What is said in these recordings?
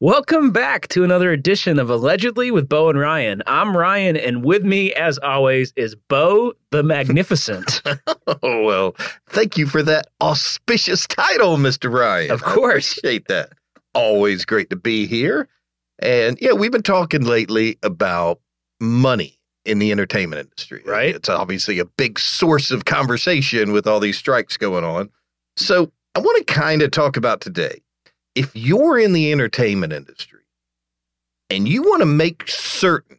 Welcome back to another edition of Allegedly with Bo and Ryan. I'm Ryan, and with me, as always, is Bo the Magnificent. oh, well, thank you for that auspicious title, Mr. Ryan. Of course. I appreciate that. Always great to be here. And yeah, we've been talking lately about money in the entertainment industry. Right. It's obviously a big source of conversation with all these strikes going on. So I want to kind of talk about today if you're in the entertainment industry and you want to make certain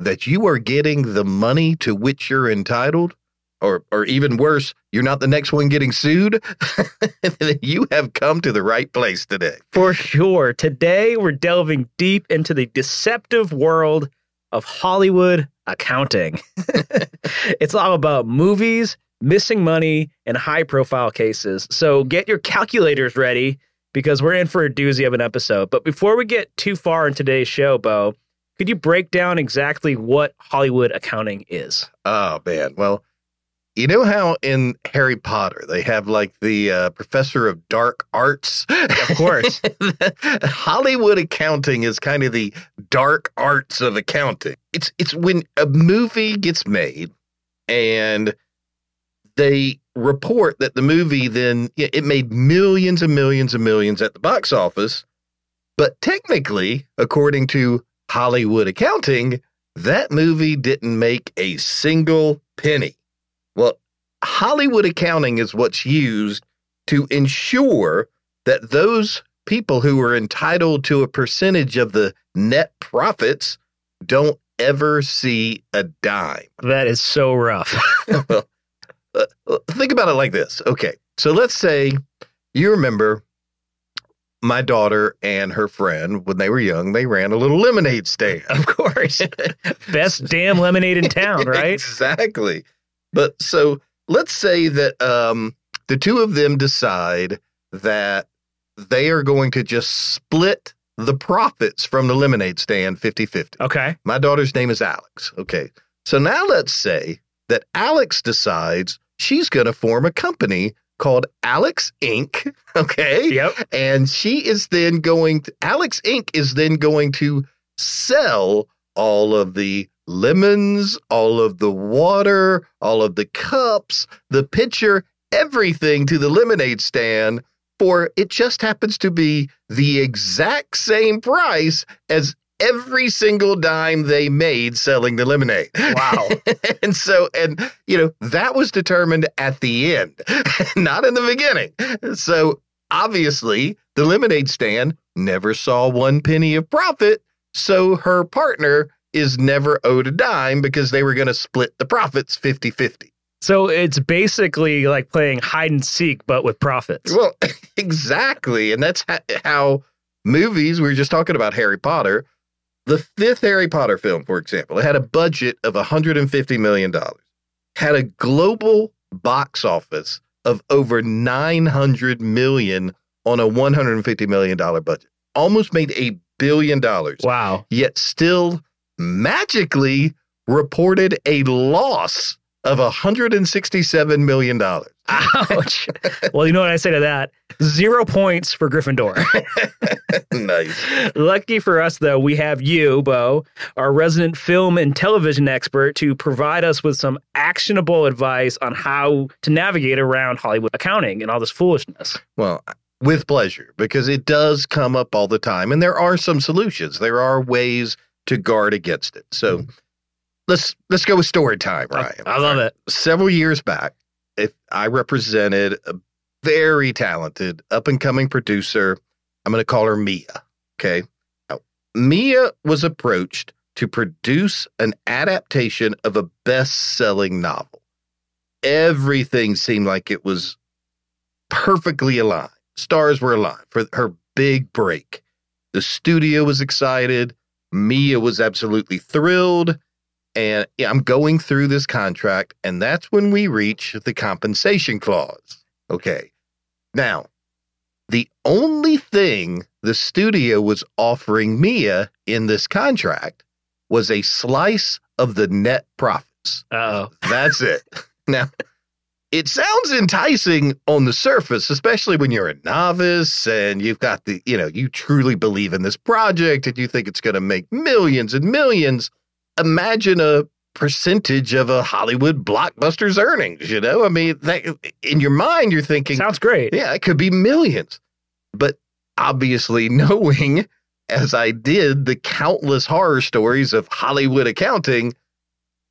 that you are getting the money to which you're entitled, or or even worse, you're not the next one getting sued, you have come to the right place today. For sure. Today, we're delving deep into the deceptive world of Hollywood accounting. it's all about movies, missing money, and high profile cases. So get your calculators ready because we're in for a doozy of an episode. But before we get too far in today's show, Bo, could you break down exactly what Hollywood accounting is? Oh, man. Well, you know how in Harry Potter they have like the uh, professor of dark arts? Of course. Hollywood accounting is kind of the dark arts of accounting. It's it's when a movie gets made and they report that the movie then it made millions and millions and millions at the box office, but technically, according to Hollywood accounting, that movie didn't make a single penny. Well, Hollywood accounting is what's used to ensure that those people who are entitled to a percentage of the net profits don't ever see a dime. That is so rough. well, uh, think about it like this. Okay. So let's say you remember my daughter and her friend, when they were young, they ran a little lemonade stand. Of course. Best damn lemonade in town, right? exactly. But so let's say that um, the two of them decide that they are going to just split the profits from the lemonade stand 50 50. Okay. My daughter's name is Alex. Okay. So now let's say that Alex decides she's going to form a company called Alex Inc. Okay. Yep. And she is then going to, Alex Inc. is then going to sell all of the lemons, all of the water, all of the cups, the pitcher, everything to the lemonade stand for it just happens to be the exact same price as every single dime they made selling the lemonade. Wow. and so, and, you know, that was determined at the end, not in the beginning. So obviously, the lemonade stand never saw one penny of profit. So her partner is never owed a dime because they were going to split the profits 50 50. So it's basically like playing hide and seek, but with profits. Well, exactly. And that's how movies, we were just talking about Harry Potter the fifth Harry Potter film, for example, it had a budget of $150 million, had a global box office of over 900 million on a $150 million budget. Almost made a billion dollars. Wow. Yet still magically reported a loss of $167 million. Ouch. well, you know what I say to that? Zero points for Gryffindor. nice. Lucky for us, though, we have you, Bo, our resident film and television expert, to provide us with some actionable advice on how to navigate around Hollywood accounting and all this foolishness. Well, with pleasure, because it does come up all the time, and there are some solutions. There are ways to guard against it. So mm-hmm. Let's let's go with story time, Ryan. I, I love it. Several years back, if I represented a very talented up and coming producer. I'm going to call her Mia. Okay. Now, Mia was approached to produce an adaptation of a best selling novel. Everything seemed like it was perfectly aligned. Stars were aligned for her big break. The studio was excited. Mia was absolutely thrilled. And I'm going through this contract, and that's when we reach the compensation clause. Okay. Now, the only thing the studio was offering Mia in this contract was a slice of the net profits. oh. That's it. Now, it sounds enticing on the surface, especially when you're a novice and you've got the, you know, you truly believe in this project and you think it's going to make millions and millions. Imagine a percentage of a Hollywood blockbuster's earnings, you know? I mean, that, in your mind, you're thinking, Sounds great. yeah, it could be millions. But obviously, knowing as I did the countless horror stories of Hollywood accounting,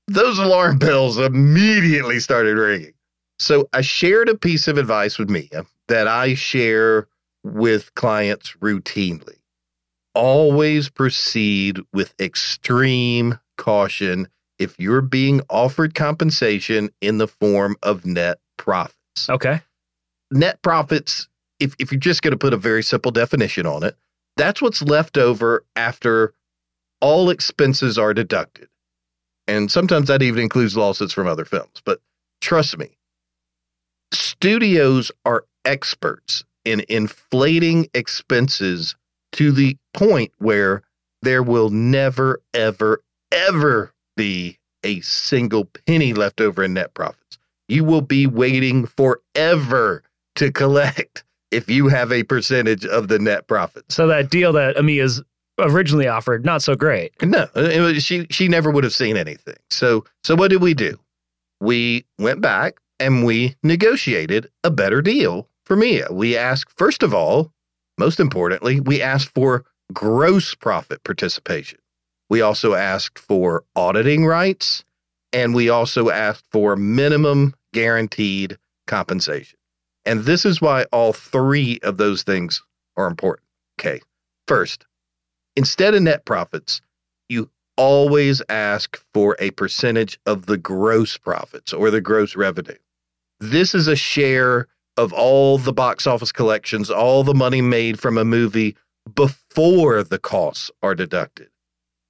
those alarm bells immediately started ringing. So I shared a piece of advice with Mia that I share with clients routinely. Always proceed with extreme caution if you're being offered compensation in the form of net profits Okay. net profits, if, if you're just going to put a very simple definition on it, that's what's left over after all expenses are deducted. And sometimes that even includes losses from other films. But trust me, studios are experts in inflating expenses to the point where there will never, ever, ever be a single penny left over in net profits. You will be waiting forever to collect if you have a percentage of the net profits. So that deal that Amia's originally offered, not so great. No, it was- she she never would have seen anything. So so what did we do? We went back and we negotiated a better deal for Mia. We asked first of all, most importantly, we asked for gross profit participation. We also asked for auditing rights and we also asked for minimum guaranteed compensation. And this is why all three of those things are important. Okay. First, instead of net profits, you always ask for a percentage of the gross profits or the gross revenue. This is a share of all the box office collections, all the money made from a movie before the costs are deducted.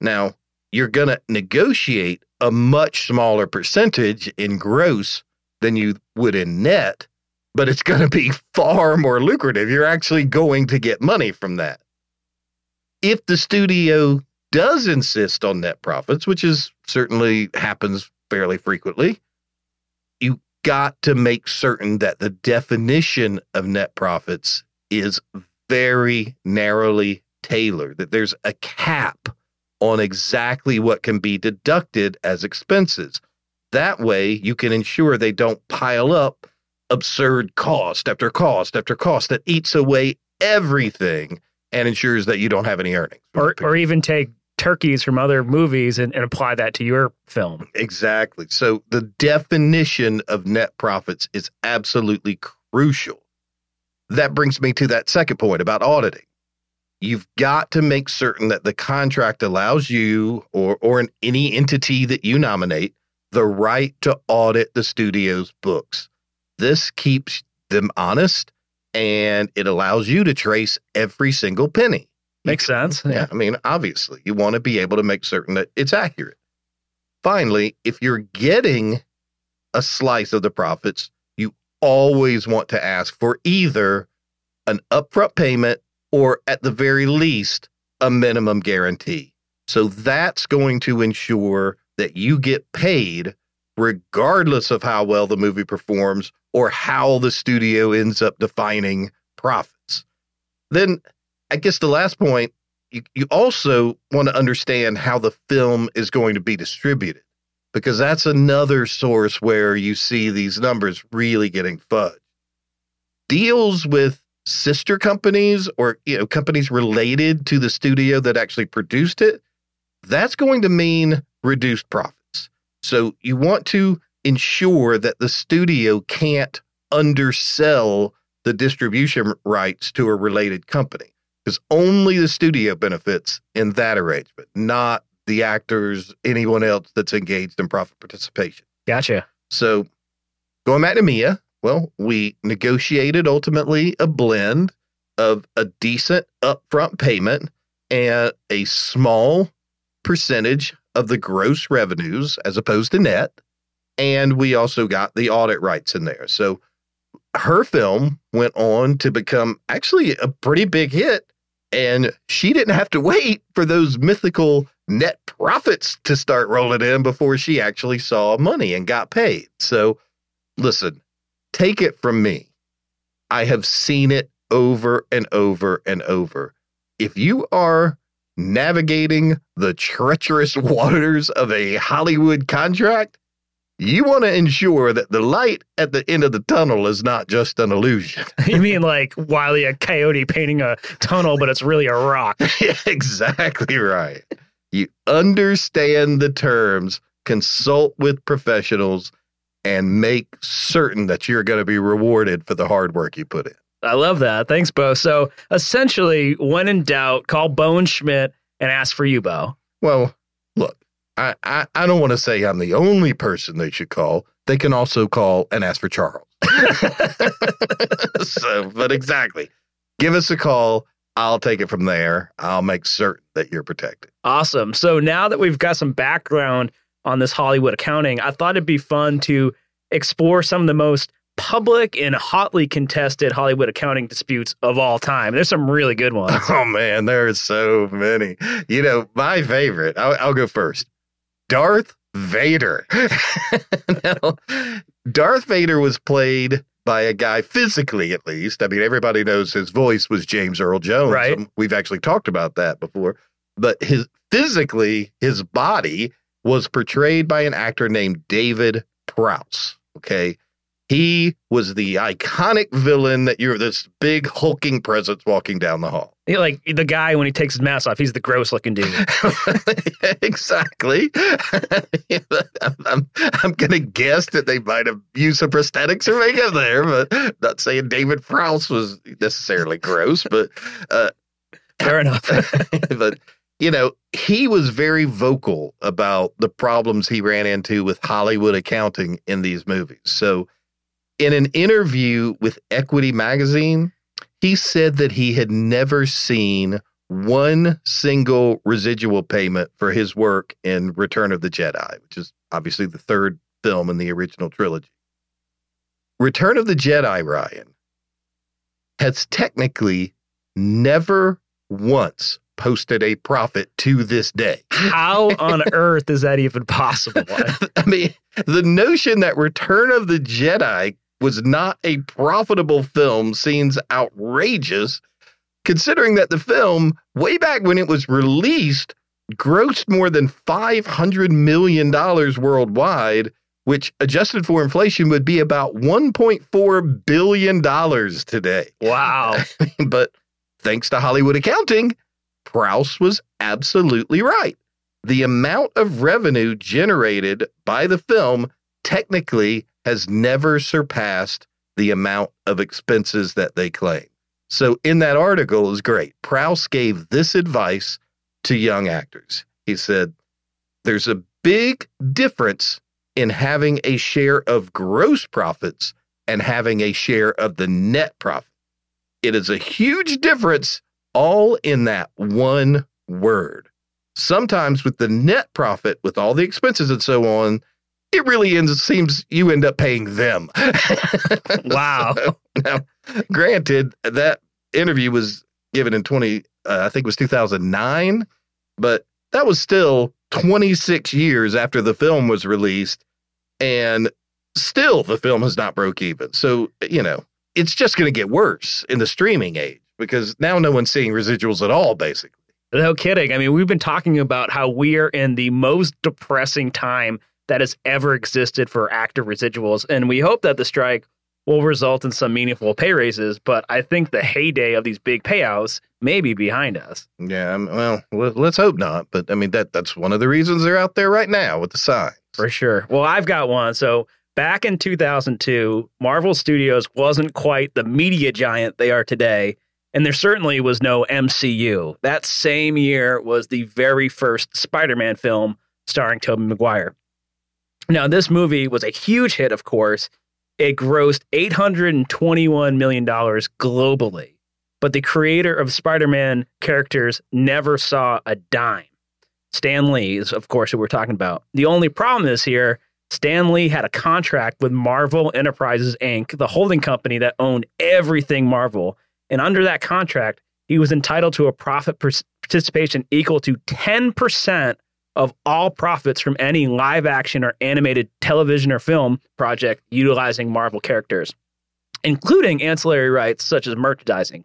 Now, you're going to negotiate a much smaller percentage in gross than you would in net, but it's going to be far more lucrative. You're actually going to get money from that. If the studio does insist on net profits, which is certainly happens fairly frequently, you got to make certain that the definition of net profits is very narrowly tailored, that there's a cap on exactly what can be deducted as expenses. That way, you can ensure they don't pile up absurd cost after cost after cost that eats away everything and ensures that you don't have any earnings. Or or even take turkeys from other movies and, and apply that to your film. Exactly. So the definition of net profits is absolutely crucial. That brings me to that second point about auditing. You've got to make certain that the contract allows you or or an, any entity that you nominate the right to audit the studio's books. This keeps them honest and it allows you to trace every single penny. Makes sense. Yeah. I mean, obviously, you want to be able to make certain that it's accurate. Finally, if you're getting a slice of the profits, you always want to ask for either an upfront payment or, at the very least, a minimum guarantee. So that's going to ensure that you get paid regardless of how well the movie performs or how the studio ends up defining profits. Then I guess the last point, you, you also want to understand how the film is going to be distributed, because that's another source where you see these numbers really getting fudged. Deals with sister companies or you know companies related to the studio that actually produced it, that's going to mean reduced profits. So you want to ensure that the studio can't undersell the distribution rights to a related company because only the studio benefits in that arrangement, not the actors, anyone else that's engaged in profit participation. Gotcha. So going back to Mia, well, we negotiated ultimately a blend of a decent upfront payment and a small percentage of the gross revenues as opposed to net. And we also got the audit rights in there. So her film went on to become actually a pretty big hit. And she didn't have to wait for those mythical net profits to start rolling in before she actually saw money and got paid. So listen, take it from me. I have seen it over and over and over. If you are navigating the treacherous waters of a Hollywood contract, you want to ensure that the light at the end of the tunnel is not just an illusion. you mean like Wiley a coyote painting a tunnel, but it's really a rock? exactly right. You understand the terms, consult with professionals, and make certain that you're going to be rewarded for the hard work you put in. I love that. Thanks, Bo. So essentially, when in doubt, call Bo and Schmidt and ask for you, Bo. Well, look, I, I, I don't want to say I'm the only person they should call. They can also call and ask for Charles. so, but exactly. Give us a call. I'll take it from there. I'll make certain that you're protected. Awesome. So now that we've got some background on this Hollywood accounting, I thought it'd be fun to explore some of the most public and hotly contested Hollywood accounting disputes of all time. There's some really good ones. Oh man, there are so many. You know, my favorite. I'll, I'll go first. Darth Vader. now, Darth Vader was played by a guy physically, at least. I mean, everybody knows his voice was James Earl Jones. Right. We've actually talked about that before. But his physically, his body was portrayed by an actor named David Prowse. Okay. He was the iconic villain that you're this big hulking presence walking down the hall. Like the guy when he takes his mask off, he's the gross looking dude. exactly. I'm, I'm, I'm going to guess that they might have used some prosthetics or makeup there, but not saying David Prowse was necessarily gross, but uh, fair enough. but you know, he was very vocal about the problems he ran into with Hollywood accounting in these movies. So in an interview with Equity Magazine, he said that he had never seen one single residual payment for his work in Return of the Jedi, which is obviously the third film in the original trilogy. Return of the Jedi, Ryan, has technically never once posted a profit to this day. How on earth is that even possible? I mean, the notion that Return of the Jedi was not a profitable film seems outrageous, considering that the film, way back when it was released, grossed more than $500 million worldwide, which adjusted for inflation would be about $1.4 billion today. Wow. but thanks to Hollywood accounting, Prowse was absolutely right. The amount of revenue generated by the film technically has never surpassed the amount of expenses that they claim. So in that article is great. Prowse gave this advice to young actors. He said, There's a big difference in having a share of gross profits and having a share of the net profit. It is a huge difference, all in that one word. Sometimes with the net profit, with all the expenses and so on, it really ends, it seems you end up paying them. wow. So, now, granted, that interview was given in 20, uh, I think it was 2009, but that was still 26 years after the film was released. And still, the film has not broke even. So, you know, it's just going to get worse in the streaming age because now no one's seeing residuals at all, basically. No kidding. I mean, we've been talking about how we are in the most depressing time that has ever existed for active residuals. And we hope that the strike will result in some meaningful pay raises. But I think the heyday of these big payouts may be behind us. Yeah, um, well, let's hope not. But I mean, that that's one of the reasons they're out there right now with the signs. For sure. Well, I've got one. So back in 2002, Marvel Studios wasn't quite the media giant they are today. And there certainly was no MCU. That same year was the very first Spider Man film starring Tobey Maguire. Now, this movie was a huge hit, of course. It grossed $821 million globally, but the creator of Spider Man characters never saw a dime. Stan Lee is, of course, who we're talking about. The only problem is here Stan Lee had a contract with Marvel Enterprises Inc., the holding company that owned everything Marvel. And under that contract, he was entitled to a profit participation equal to 10% of all profits from any live action or animated television or film project utilizing Marvel characters. including ancillary rights such as merchandising.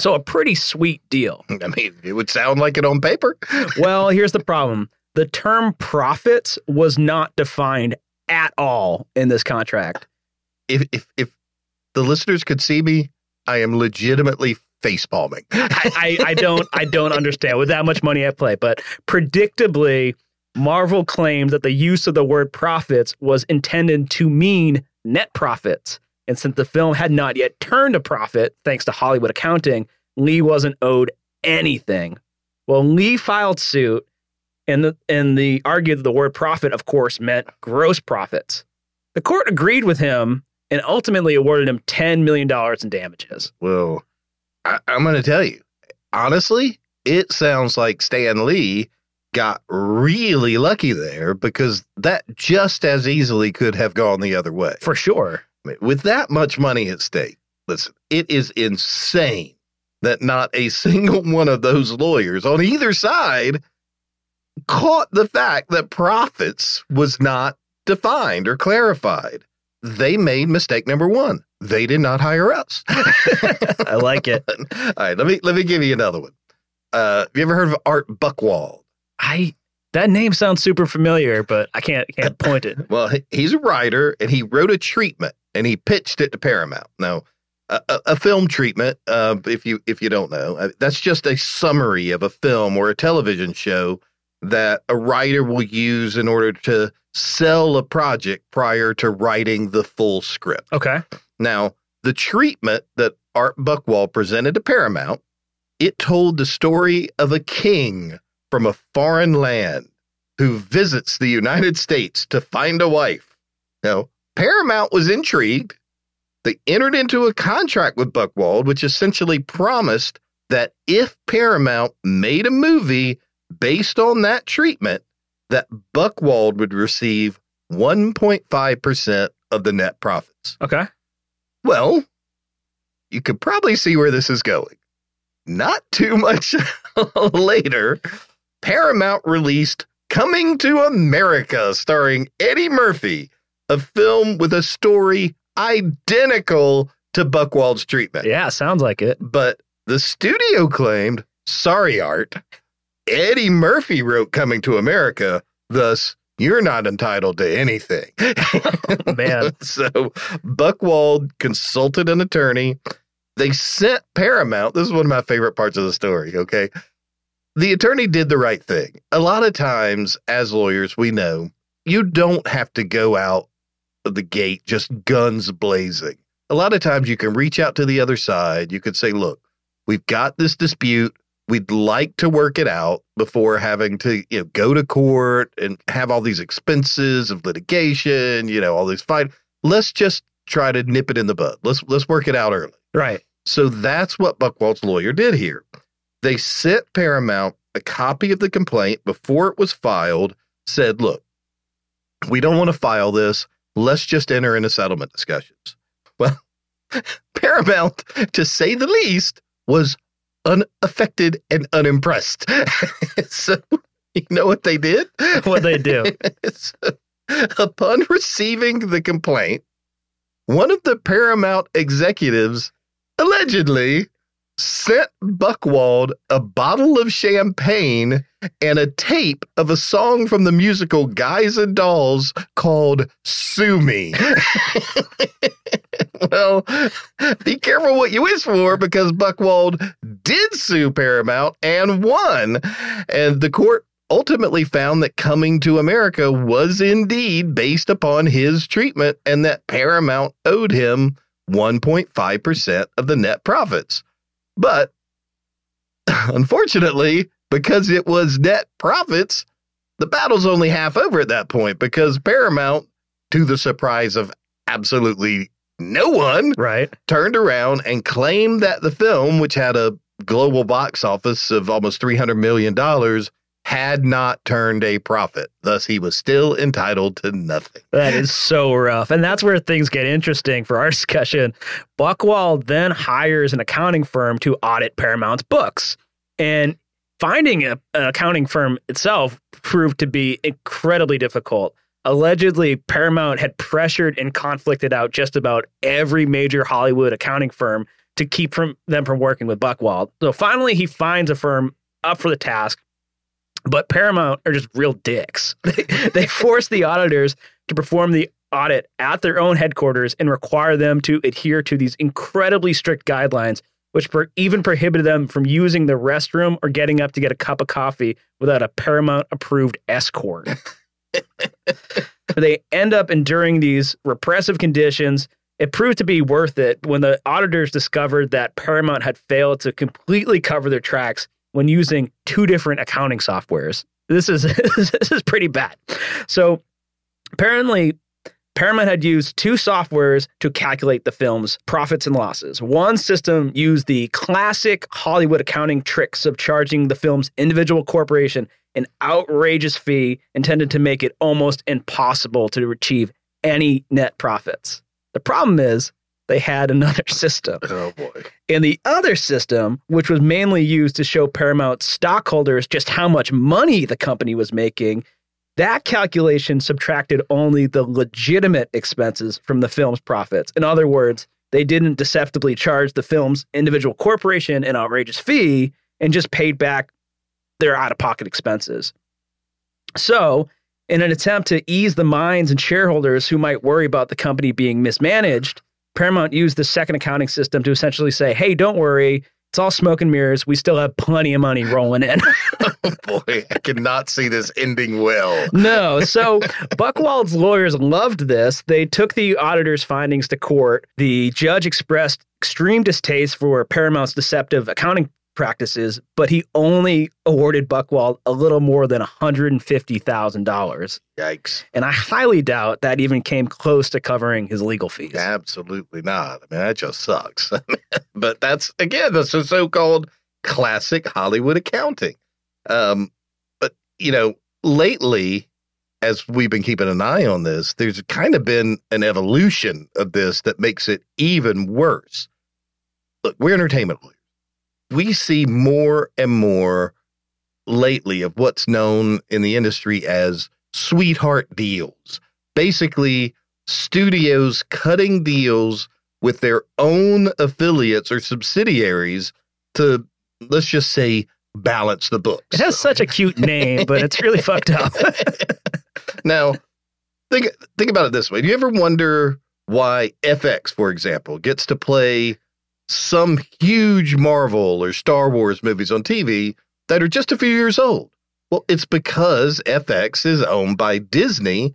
So, a pretty sweet deal. I mean, it would sound like it on paper. well, here's the problem the term profits was not defined at all in this contract. If, if, if the listeners could see me, I am legitimately face palming. I, I, I don't I don't understand with that much money at play, but predictably, Marvel claimed that the use of the word profits was intended to mean net profits. And since the film had not yet turned a profit, thanks to Hollywood accounting, Lee wasn't owed anything. Well, Lee filed suit and the and the argued that the word profit, of course, meant gross profits. The court agreed with him and ultimately awarded him $10 million in damages. Well, I, I'm going to tell you, honestly, it sounds like Stan Lee got really lucky there because that just as easily could have gone the other way. For sure. I mean, with that much money at stake, listen, it is insane that not a single one of those lawyers on either side caught the fact that profits was not defined or clarified. They made mistake number one. They did not hire us. I like it. All right, let me let me give you another one. Uh, have you ever heard of Art Buchwald? I that name sounds super familiar, but I can't can't point it. Well, he's a writer, and he wrote a treatment, and he pitched it to Paramount. Now, a, a, a film treatment, uh, if you if you don't know, uh, that's just a summary of a film or a television show that a writer will use in order to sell a project prior to writing the full script. Okay. Now, the treatment that Art Buchwald presented to Paramount, it told the story of a king from a foreign land who visits the United States to find a wife. Now, Paramount was intrigued. They entered into a contract with Buchwald, which essentially promised that if Paramount made a movie based on that treatment, that Buchwald would receive 1.5% of the net profits. Okay. Well, you could probably see where this is going. Not too much later, Paramount released Coming to America, starring Eddie Murphy, a film with a story identical to Buchwald's treatment. Yeah, sounds like it. But the studio claimed, sorry, Art, Eddie Murphy wrote Coming to America, thus, you're not entitled to anything. Man. so Buchwald consulted an attorney. They sent Paramount. This is one of my favorite parts of the story. Okay. The attorney did the right thing. A lot of times, as lawyers, we know you don't have to go out of the gate just guns blazing. A lot of times you can reach out to the other side. You could say, look, we've got this dispute. We'd like to work it out before having to, you know, go to court and have all these expenses of litigation, you know, all these fight. Let's just try to nip it in the bud. Let's let's work it out early. Right. So that's what Buchwald's lawyer did here. They sent Paramount a copy of the complaint before it was filed, said, look, we don't want to file this. Let's just enter into settlement discussions. Well, Paramount, to say the least, was unaffected and unimpressed. so, you know what they did? What they do? So, upon receiving the complaint, one of the Paramount executives allegedly sent Buchwald a bottle of champagne and a tape of a song from the musical Guys and Dolls called Sue Me. well, be careful what you wish for because Buchwald did sue Paramount and won. And the court ultimately found that Coming to America was indeed based upon his treatment and that Paramount owed him 1.5% of the net profits. But unfortunately, because it was net profits, the battle's only half over at that point because Paramount, to the surprise of absolutely no one, Right. turned around and claimed that the film, which had a global box office of almost $300 million, had not turned a profit. Thus, he was still entitled to nothing. That is so rough. And that's where things get interesting for our discussion. Buchwald then hires an accounting firm to audit Paramount's books. And finding a, an accounting firm itself proved to be incredibly difficult. allegedly Paramount had pressured and conflicted out just about every major Hollywood accounting firm to keep from them from working with Buchwald. So finally, he finds a firm up for the task, but Paramount are just real dicks. They, they force the auditors to perform the audit at their own headquarters and require them to adhere to these incredibly strict guidelines, which per, even prohibited them from using the restroom or getting up to get a cup of coffee without a Paramount approved escort. they end up enduring these repressive conditions. It proved to be worth it when the auditors discovered that Paramount had failed to completely cover their tracks when using two different accounting softwares. This is this is pretty bad. So apparently Paramount had used two softwares to calculate the film's profits and losses. One system used the classic Hollywood accounting tricks of charging the film's individual corporation an outrageous fee intended to make it almost impossible to achieve any net profits. The problem is they had another system. Oh boy. And the other system, which was mainly used to show Paramount stockholders just how much money the company was making, that calculation subtracted only the legitimate expenses from the film's profits. In other words, they didn't deceptively charge the film's individual corporation an outrageous fee and just paid back their out of pocket expenses. So, in an attempt to ease the minds and shareholders who might worry about the company being mismanaged, Paramount used the second accounting system to essentially say, hey, don't worry. It's all smoke and mirrors. We still have plenty of money rolling in. oh boy, I cannot see this ending well. no. So Buchwald's lawyers loved this. They took the auditor's findings to court. The judge expressed extreme distaste for Paramount's deceptive accounting practices, but he only awarded Buchwald a little more than $150,000. Yikes. And I highly doubt that even came close to covering his legal fees. Absolutely not. I mean, that just sucks. but that's, again, that's the so called classic Hollywood accounting. Um, but, you know, lately, as we've been keeping an eye on this, there's kind of been an evolution of this that makes it even worse. Look, we're entertainment lawyers we see more and more lately of what's known in the industry as sweetheart deals. Basically, studios cutting deals with their own affiliates or subsidiaries to, let's just say, balance the books. It has such a cute name, but it's really fucked up. now, think think about it this way. Do you ever wonder why FX, for example, gets to play some huge Marvel or Star Wars movies on TV that are just a few years old. Well, it's because FX is owned by Disney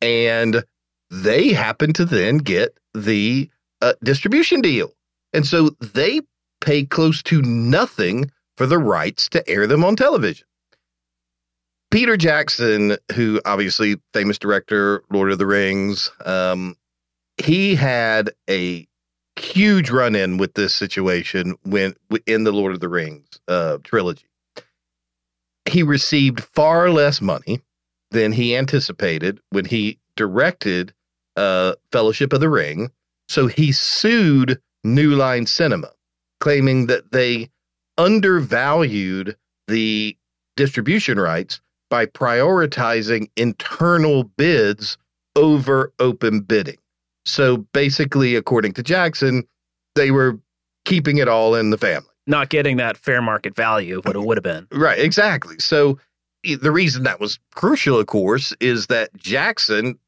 and they happen to then get the uh, distribution deal. And so they pay close to nothing for the rights to air them on television. Peter Jackson, who obviously famous director, Lord of the Rings, um, he had a huge run in with this situation when in the Lord of the Rings uh, trilogy. He received far less money than he anticipated when he directed uh, Fellowship of the Ring. So he sued New Line Cinema, claiming that they undervalued the distribution rights by prioritizing internal bids over open bidding. So basically, according to Jackson, they were keeping it all in the family. Not getting that fair market value, what it would have been. Right, exactly. So the reason that was crucial, of course, is that Jackson,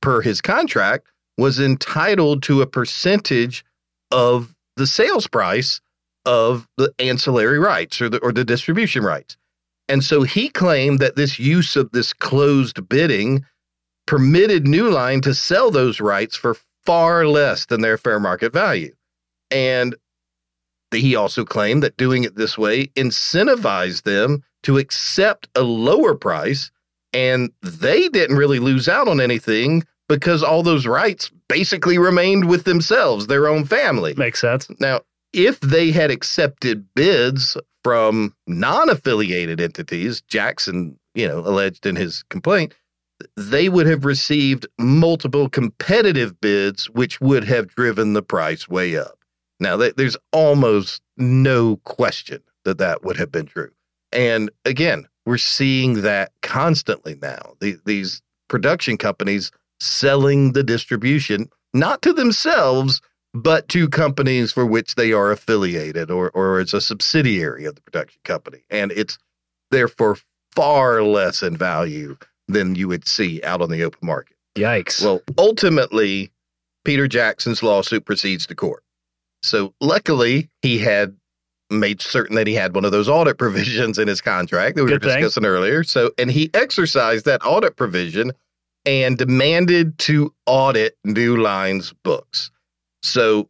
per his contract, was entitled to a percentage of the sales price of the ancillary rights or the or the distribution rights. And so he claimed that this use of this closed bidding permitted New Line to sell those rights for far less than their fair market value. And he also claimed that doing it this way incentivized them to accept a lower price, and they didn't really lose out on anything because all those rights basically remained with themselves, their own family. Makes sense. Now, if they had accepted bids from non affiliated entities, Jackson, you know, alleged in his complaint, they would have received multiple competitive bids, which would have driven the price way up. Now, there's almost no question that that would have been true. And again, we're seeing that constantly now. these production companies selling the distribution, not to themselves, but to companies for which they are affiliated or, or as a subsidiary of the production company. And it's therefore far less in value than you would see out on the open market. Yikes. Well, ultimately, Peter Jackson's lawsuit proceeds to court. So luckily, he had made certain that he had one of those audit provisions in his contract that we Good were thing. discussing earlier. So, and he exercised that audit provision and demanded to audit New Line's books. So,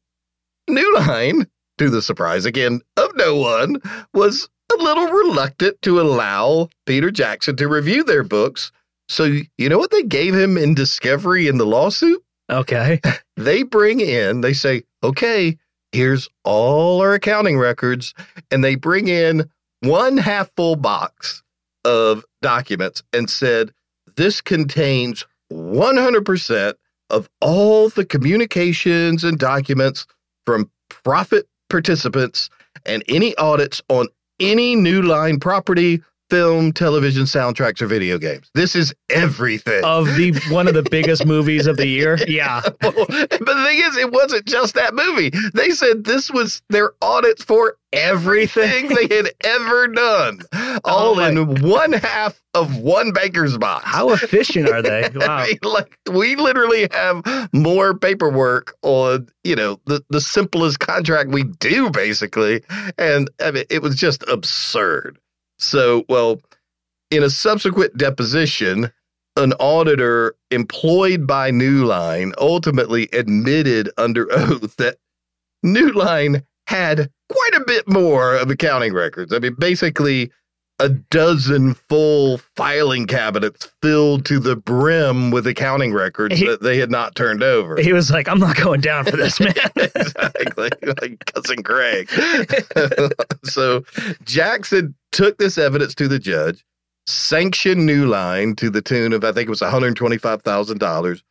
New Line, to the surprise again of no one, was a little reluctant to allow Peter Jackson to review their books. So, you know what they gave him in discovery in the lawsuit? okay. they bring in, they say, okay, here's all our accounting records. And they bring in one half full box of documents and said, this contains 100% of all the communications and documents from profit participants and any audits on any new line property, film, television, soundtracks, or video games. This is everything. Of the one of the biggest movies of the year. Yeah. But the thing is, it wasn't just that movie. They said this was their audit for everything they had ever done, all Oh in one half of one baker's box. How efficient are they? Wow. I mean, like we literally have more paperwork on, you know, the, the simplest contract we do, basically. And I mean, it was just absurd. So, well, in a subsequent deposition, an auditor employed by New Line ultimately admitted under oath that New Line had quite a bit more of accounting records. I mean, basically, a dozen full filing cabinets filled to the brim with accounting records He- that they had not turned over. He was like, I'm not going down for this, man. exactly, like cousin Greg. so Jackson took this evidence to the judge, sanctioned New Line to the tune of I think it was one hundred twenty-five thousand dollars,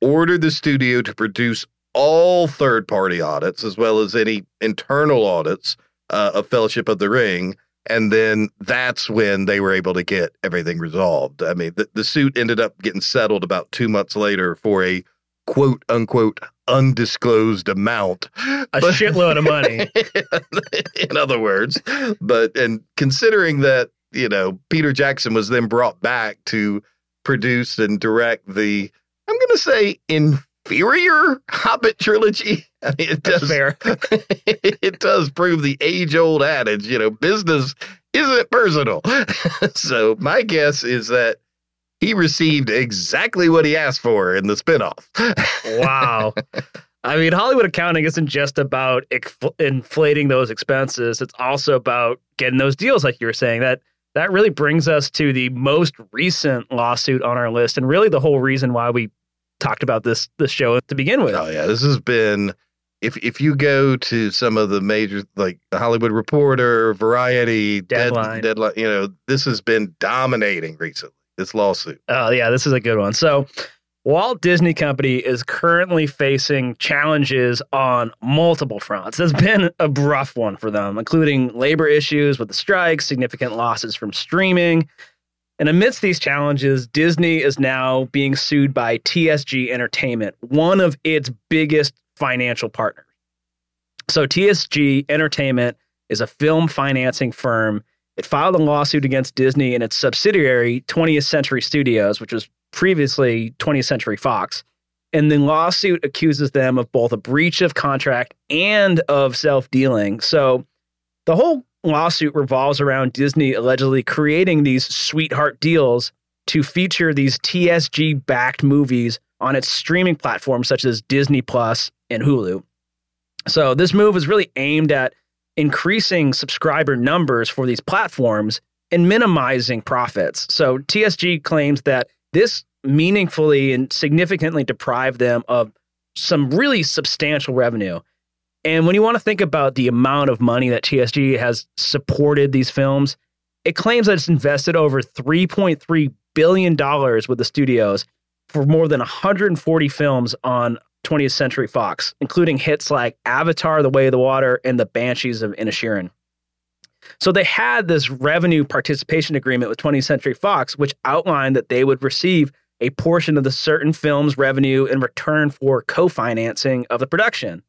ordered the studio to produce all third-party audits as well as any internal audits uh, of Fellowship of the Ring. And then that's when they were able to get everything resolved. I mean, the, the suit ended up getting settled about two months later for a quote unquote undisclosed amount. A But- shitload of money. in other words. But and considering that, you know, Peter Jackson was then brought back to produce and direct the I'm gonna say inferior Hobbit trilogy. I mean it does fair. it does prove the age old adage, you know, business isn't personal. so my guess is that he received exactly what he asked for in the spinoff. Wow. I mean, Hollywood accounting isn't just about inf- inflating those expenses. It's also about getting those deals, like you were saying. That that really brings us to the most recent lawsuit on our list, and really the whole reason why we talked about this this show to begin with. Oh yeah, this has been. If if you go to some of the major like the Hollywood Reporter, Variety, Dead- Deadline. Deadline, you know, this has been dominating recently. This lawsuit. Oh, yeah, this is a good one. So, Walt Disney Company is currently facing challenges on multiple fronts. It's been a rough one for them, including labor issues with the strikes, significant losses from streaming. And amidst these challenges, Disney is now being sued by TSG Entertainment, one of its biggest financial partners. So, TSG Entertainment is a film financing firm it filed a lawsuit against Disney and its subsidiary, 20th Century Studios, which was previously 20th Century Fox. And the lawsuit accuses them of both a breach of contract and of self dealing. So the whole lawsuit revolves around Disney allegedly creating these sweetheart deals to feature these TSG backed movies on its streaming platforms such as Disney Plus and Hulu. So this move is really aimed at increasing subscriber numbers for these platforms and minimizing profits. So TSG claims that this meaningfully and significantly deprived them of some really substantial revenue. And when you want to think about the amount of money that TSG has supported these films, it claims that it's invested over $3.3 billion with the studios for more than 140 films on 20th Century Fox, including hits like Avatar, The Way of the Water, and The Banshees of Inisherin. So they had this revenue participation agreement with 20th Century Fox, which outlined that they would receive a portion of the certain film's revenue in return for co financing of the production.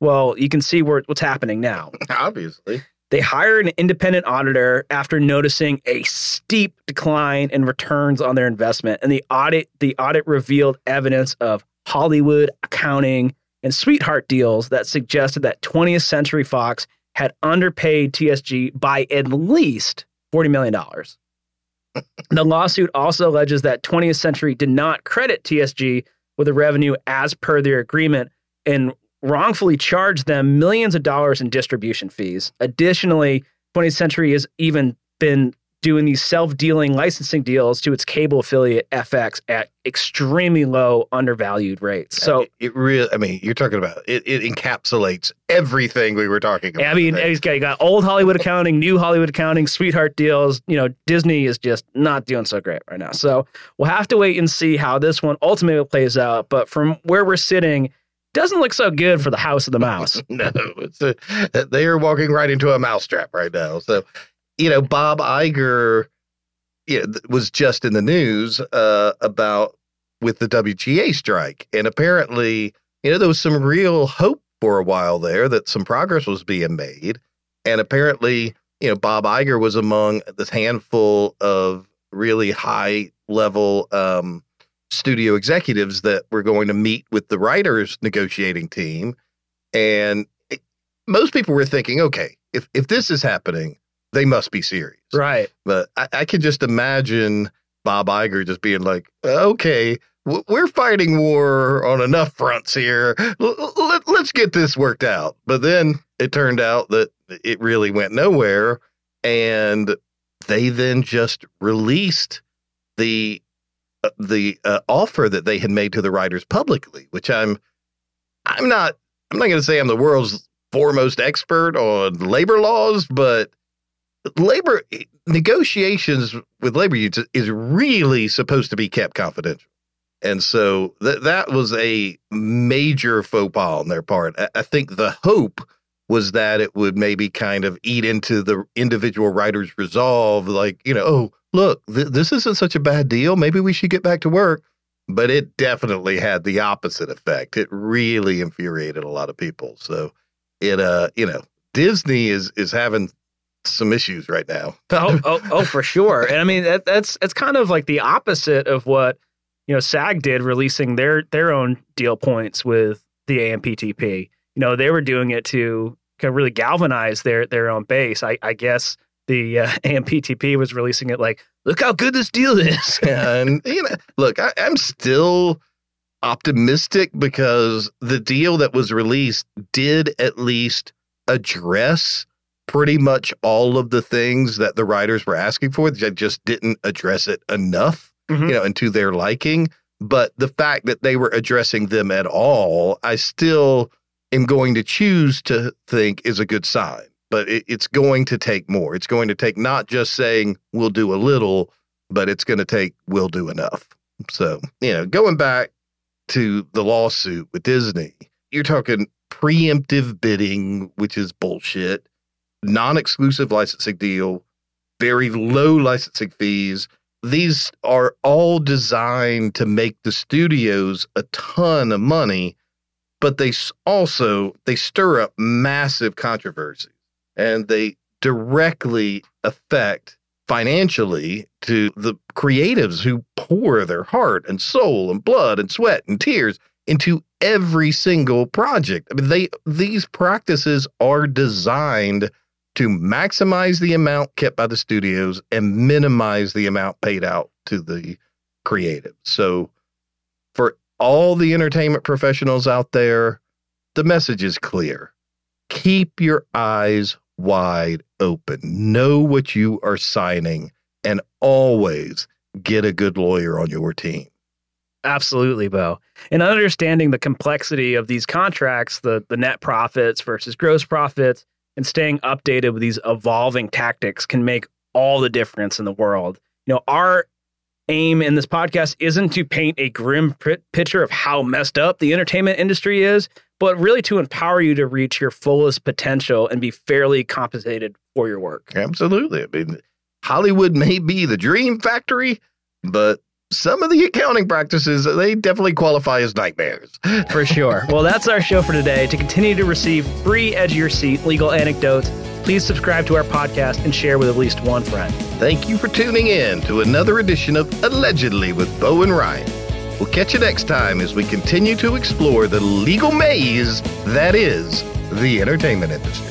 Well, you can see where, what's happening now. Obviously. They hired an independent auditor after noticing a steep decline in returns on their investment, and the audit the audit revealed evidence of Hollywood accounting and sweetheart deals that suggested that 20th Century Fox had underpaid TSG by at least $40 million. the lawsuit also alleges that 20th Century did not credit TSG with the revenue as per their agreement and wrongfully charged them millions of dollars in distribution fees. Additionally, 20th Century has even been doing these self-dealing licensing deals to its cable affiliate FX at extremely low undervalued rates. So it, it really I mean, you're talking about it, it encapsulates everything we were talking about. I mean, he's got, you got old Hollywood accounting, new Hollywood accounting, sweetheart deals. You know, Disney is just not doing so great right now. So we'll have to wait and see how this one ultimately plays out. But from where we're sitting, doesn't look so good for the House of the Mouse. no, a, they are walking right into a mousetrap right now. So, you know, Bob Iger you know, was just in the news uh, about with the WGA strike, and apparently, you know, there was some real hope for a while there that some progress was being made, and apparently, you know, Bob Iger was among this handful of really high level um, studio executives that were going to meet with the writers negotiating team, and it, most people were thinking, okay, if if this is happening they must be serious. Right. But I, I could just imagine Bob Iger just being like, okay, we're fighting war on enough fronts here. Let's get this worked out. But then it turned out that it really went nowhere. And they then just released the the uh, offer that they had made to the writers publicly, which I'm I'm not I'm not going to say I'm the world's foremost expert on labor laws, but labor negotiations with labor unions is really supposed to be kept confidential. And so that that was a major faux pas on their part. I, I think the hope was that it would maybe kind of eat into the individual writer's resolve, like, you know, oh, look, th- this isn't such a bad deal. Maybe we should get back to work. But it definitely had the opposite effect. It really infuriated a lot of people. So it, uh, you know, Disney is is having some issues right now. oh, oh, oh, for sure. And I mean, that, that's it's kind of like the opposite of what you know SAG did, releasing their their own deal points with the AMPTP. You know, they were doing it to kind of really galvanize their their own base. I, I guess the uh, AMPTP was releasing it like, look how good this deal is. and you know, look, I, I'm still optimistic because the deal that was released did at least address pretty much all of the things that the writers were asking for. They just didn't address it enough, Mhm. you know, and to their liking. But the fact that they were addressing them at all, I still am going to choose to think is a good sign. But it, it's going to take more. It's going to take not just saying we'll do a little, but it's going to take we'll do enough. So, you know, going back to the lawsuit with Disney, you're talking preemptive bidding, which is bullshit non-exclusive licensing deal, very low licensing fees. These are all designed to make the studios a ton of money, but they also they stir up massive controversy and they directly affect financially to the creatives who pour their heart and soul and blood and sweat and tears into every single project. I mean, they these practices are designed to maximize the amount kept by the studios and minimize the amount paid out to the creative. So for all the entertainment professionals out there, the message is clear. Keep your eyes wide open. Know what you are signing and always get a good lawyer on your team. Absolutely, Bo. And understanding the complexity of these contracts, the the net profits versus gross profits, and staying updated with these evolving tactics can make all the difference in the world. You know, our aim in this podcast isn't to paint a grim picture of how messed up the entertainment industry is, but really to empower you to reach your fullest potential and be fairly compensated for your work. Absolutely. I mean, Hollywood may be the dream factory, but some of the accounting practices, they definitely qualify as nightmares. For sure. well, that's our show for today. To continue to receive free edge of your seat legal anecdotes, please subscribe to our podcast and share with at least one friend. Thank you for tuning in to another edition of Allegedly with Bo and Ryan. We'll catch you next time as we continue to explore the legal maze that is the entertainment industry.